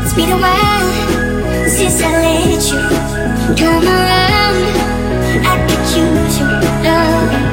It's been a while since I let you come around. I could use your love.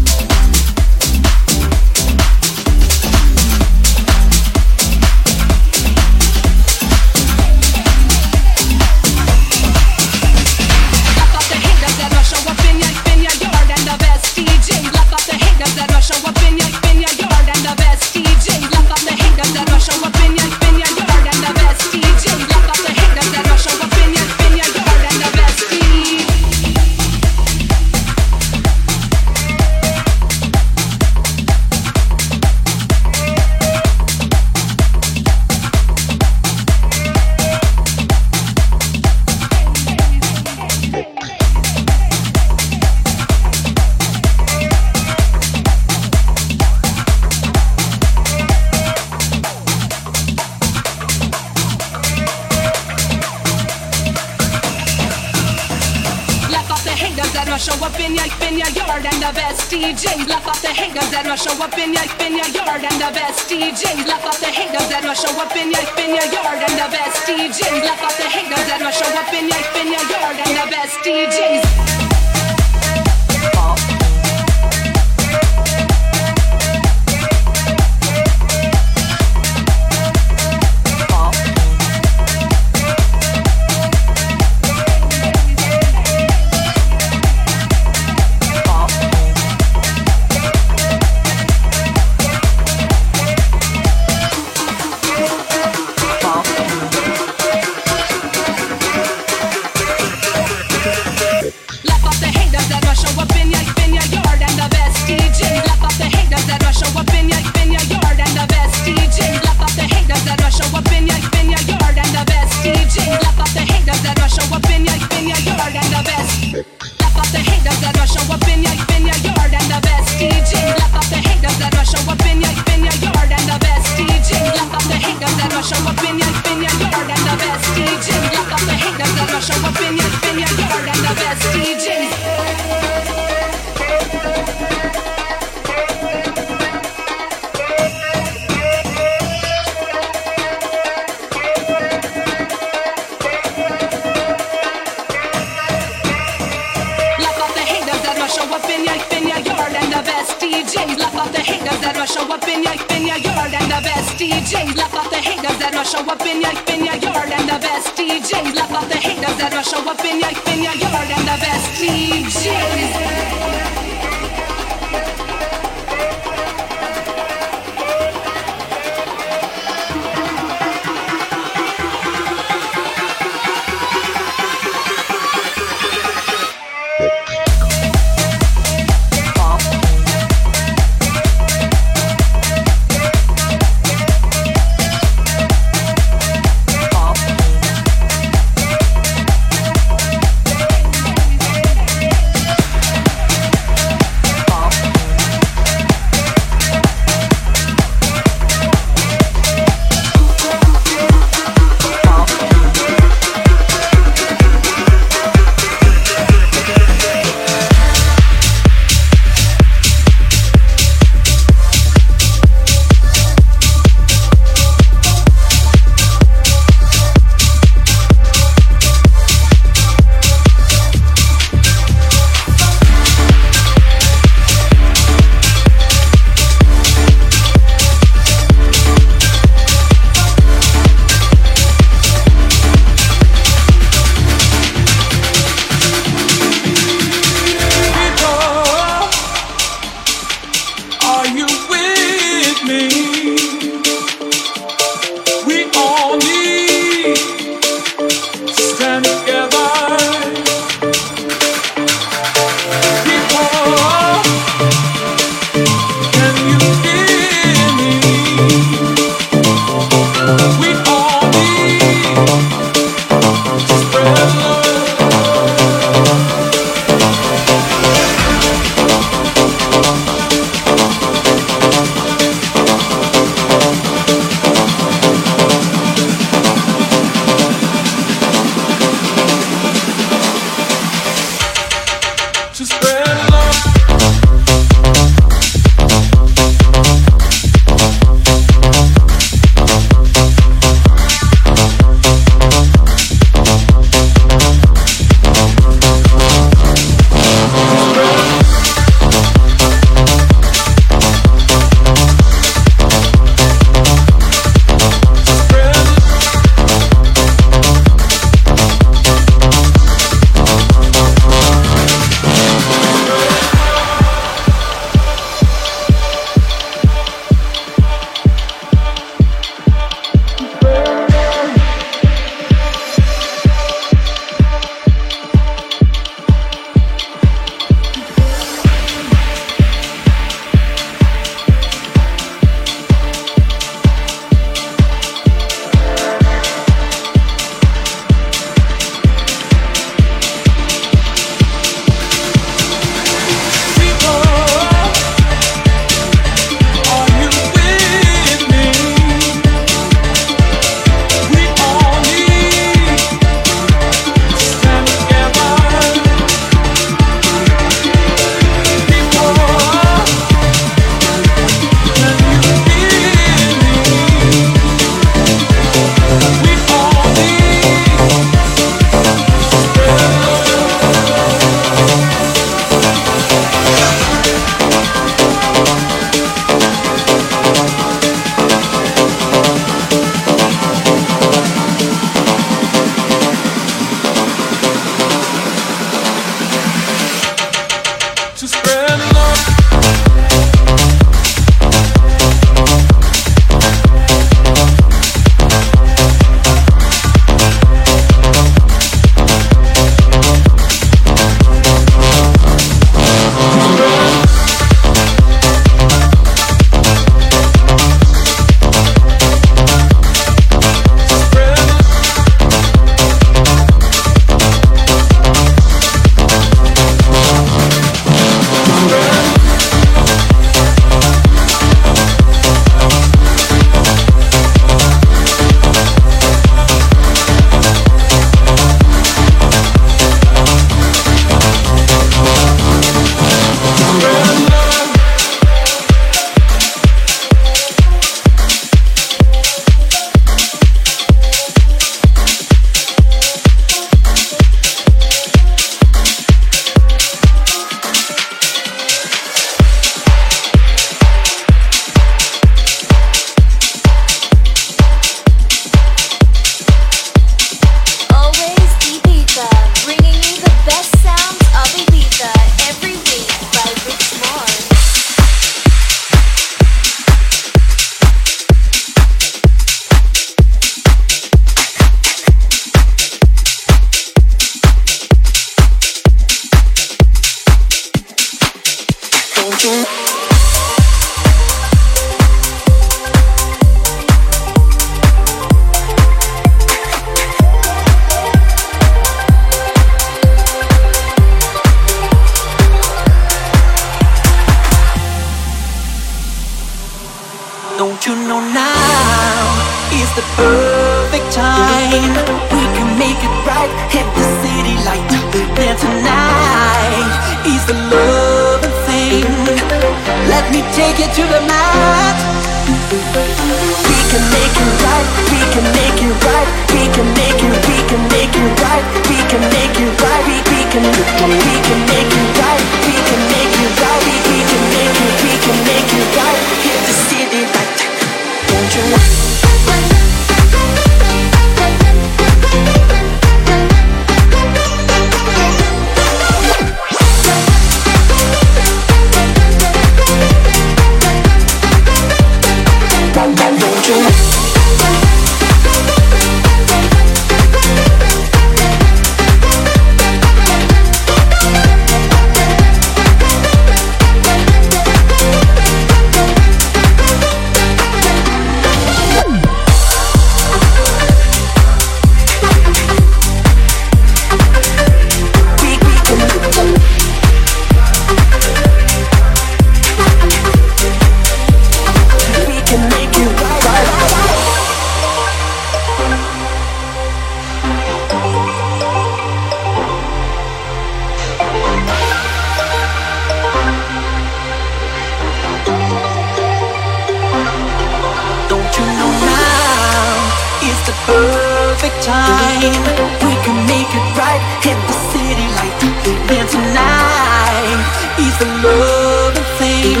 perfect time. We can make it right. Hit the city lights again tonight. It's the loving thing.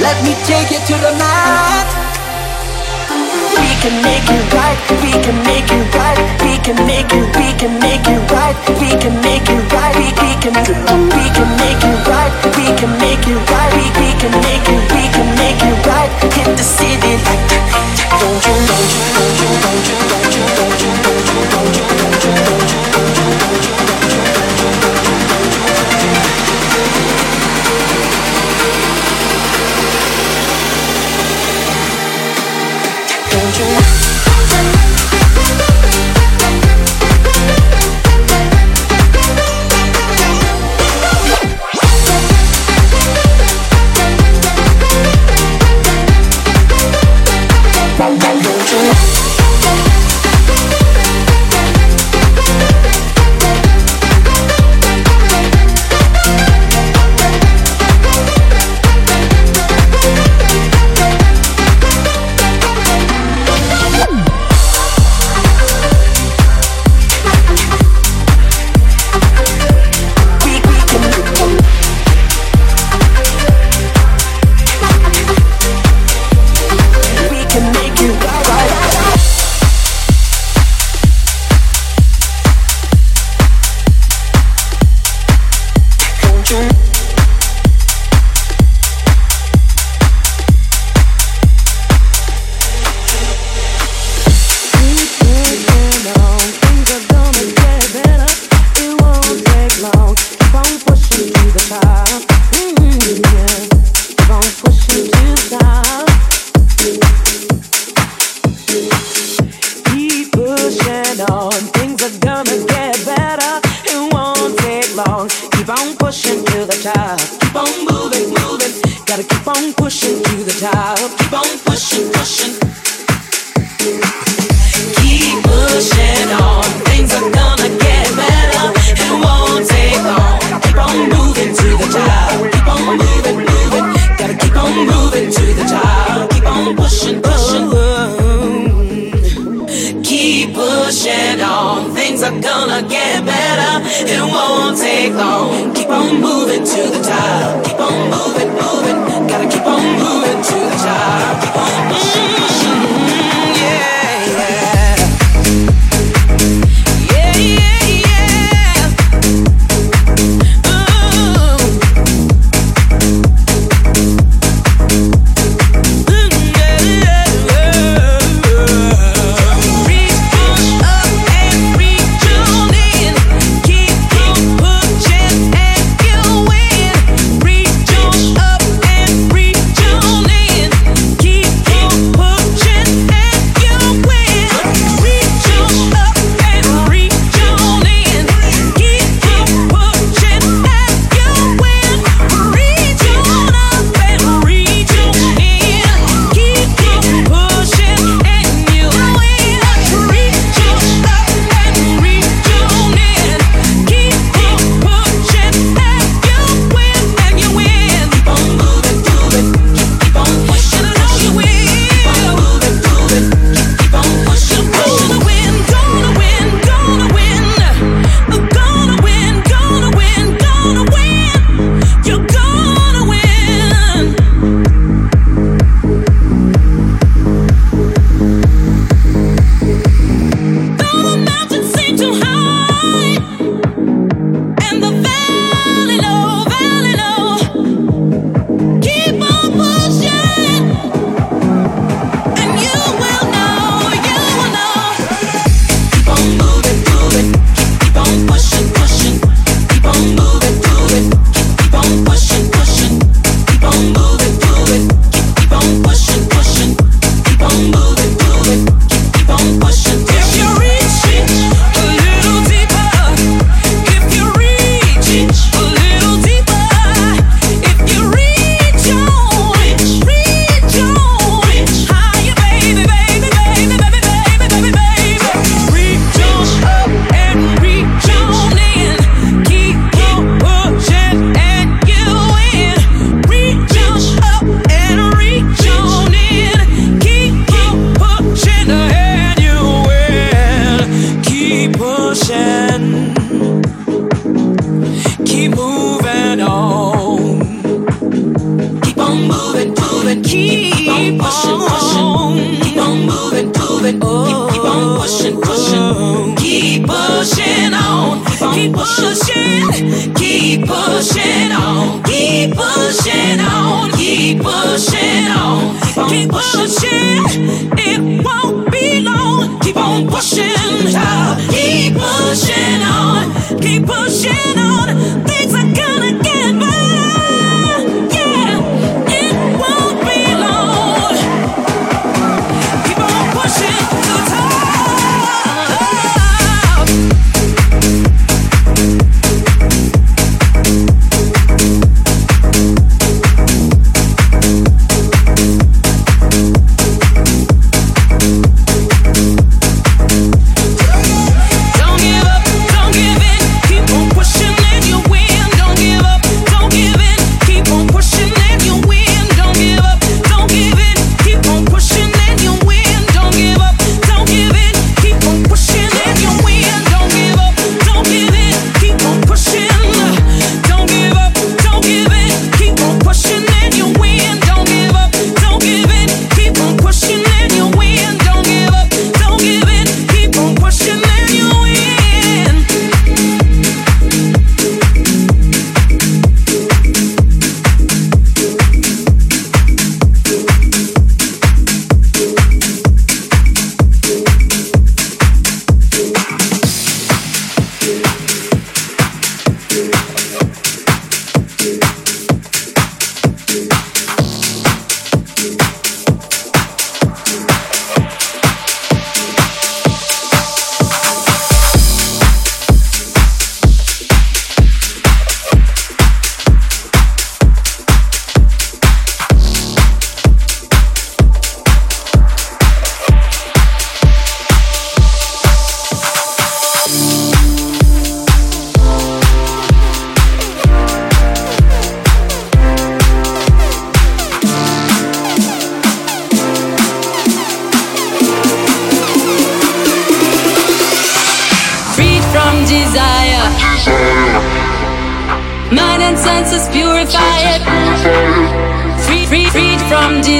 Let me take you to the night can make it right, we can make it right, we can make it, we can make it right, we can make it right, we, we can we can make it right, we can make it right, we, we can make it, we can make it right, hit the city like don't you, don't you, don't you, don't you, don't you, don't you, don't you, don't you, don't you, don't you, don't you, don't you, don't you, don't you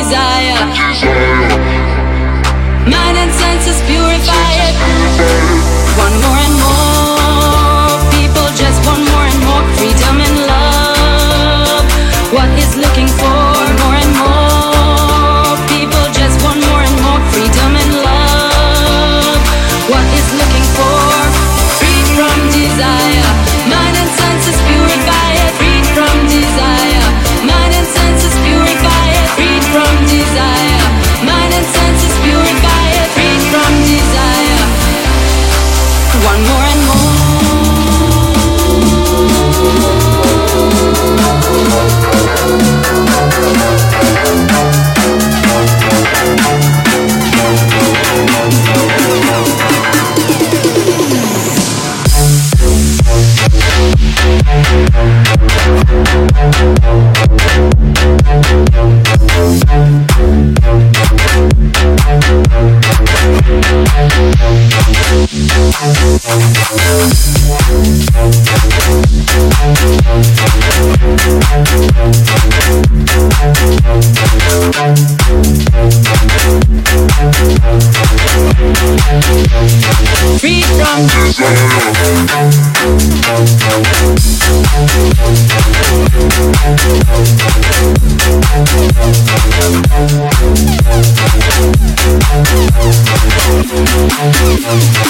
freedom is looking for? Thank you.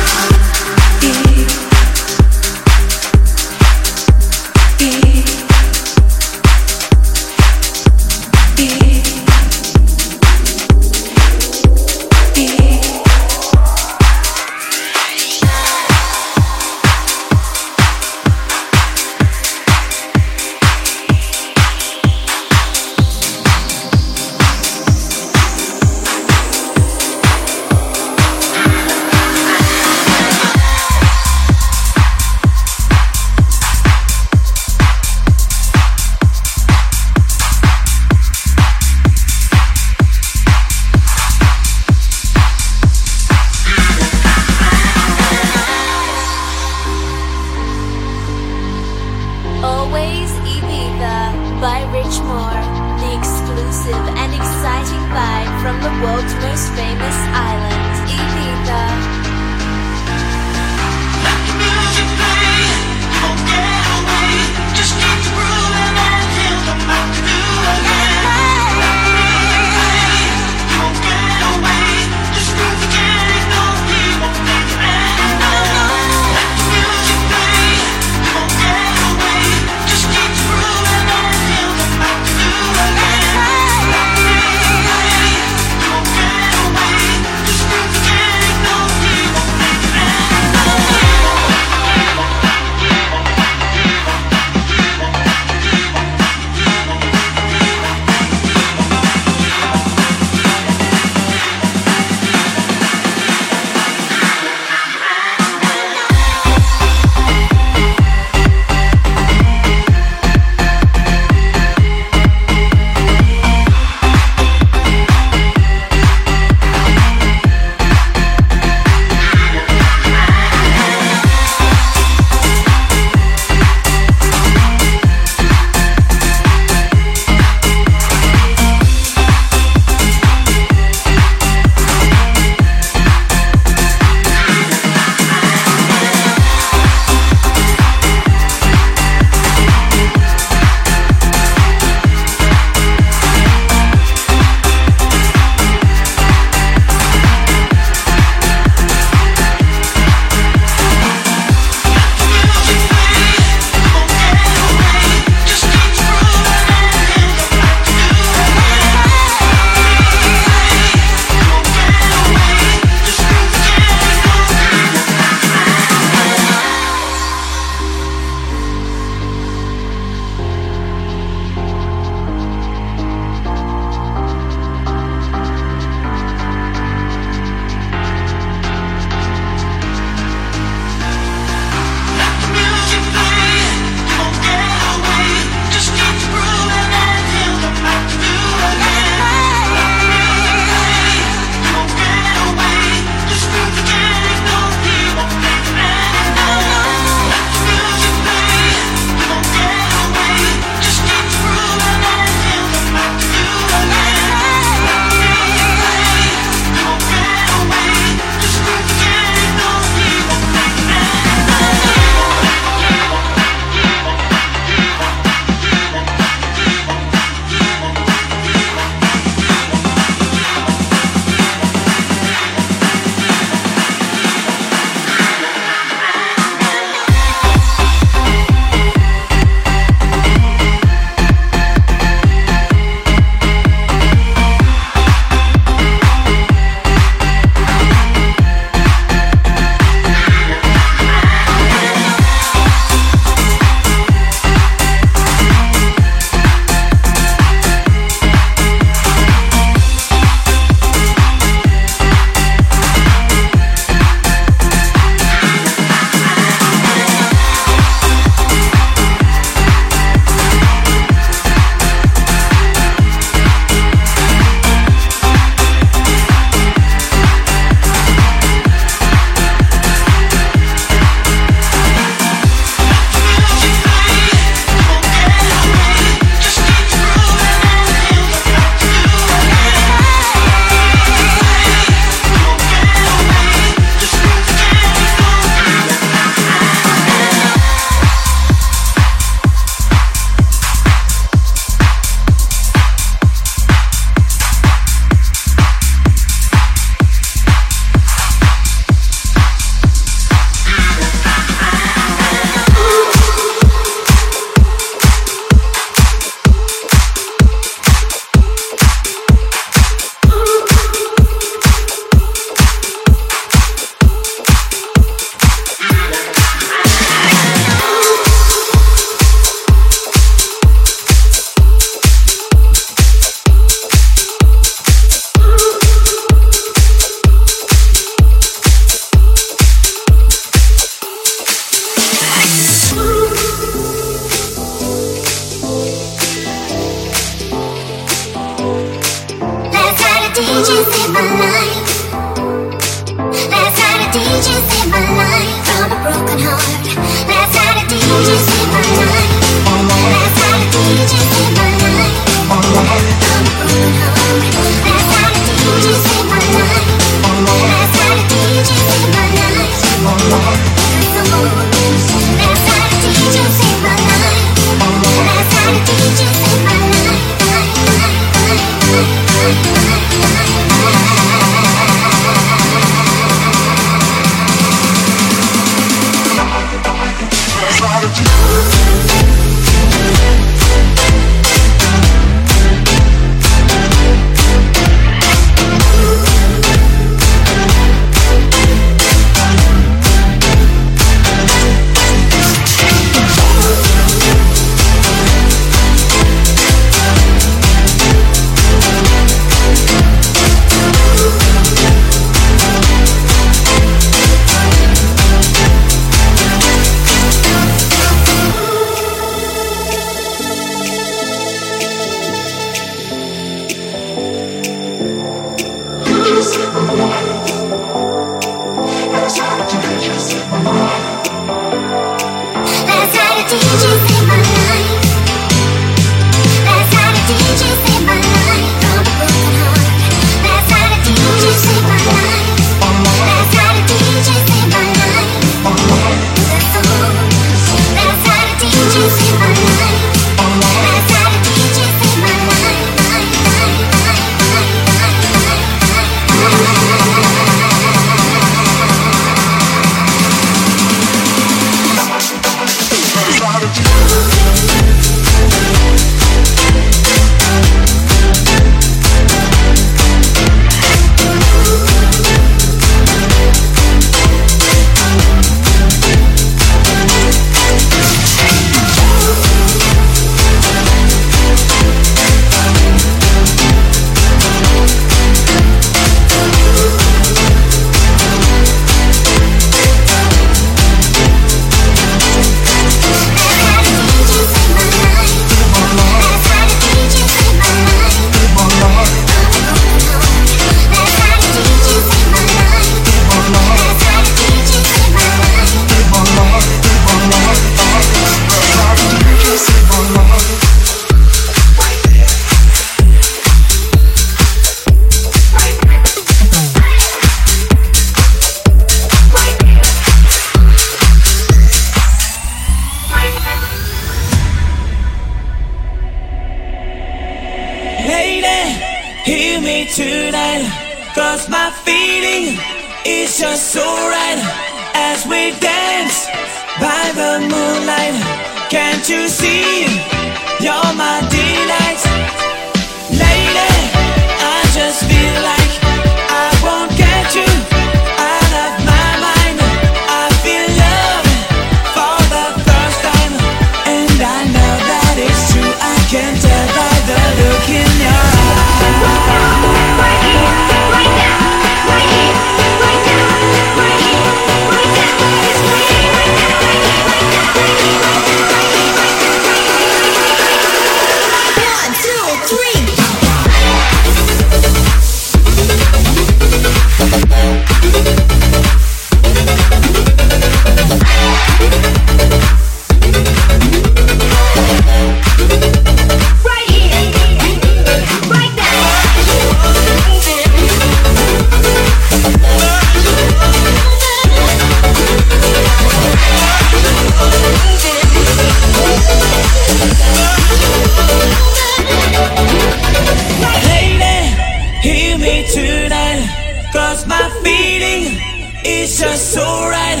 so right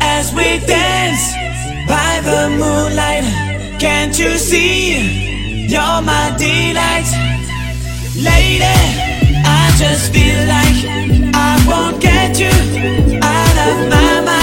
as we dance by the moonlight. Can't you see? You're my delight, lady. I just feel like I won't get you out of my mind.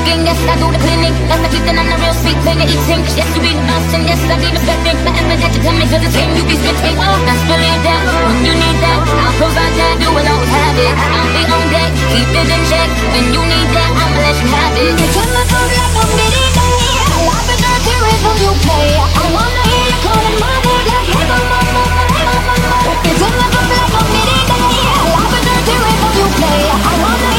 again. Yes, I do the cleaning. That's the and I'm the real sweet thing to eat him. Yes, you be the bouncing. Yes, I be the But ever that you tell me, cause it's him you be spitting. Now oh, spill it down when you need that. I'll provide that. You will always have it. I'll be on deck. Keep it in check. When you need that, I'ma let you have it. You tell me, come like a midi day. I love it, not to it you play. I wanna hear you calling my name like, hey, mama, mama, hey, mama. You tell me, come like a midi day. I love it, not to it you play. I wanna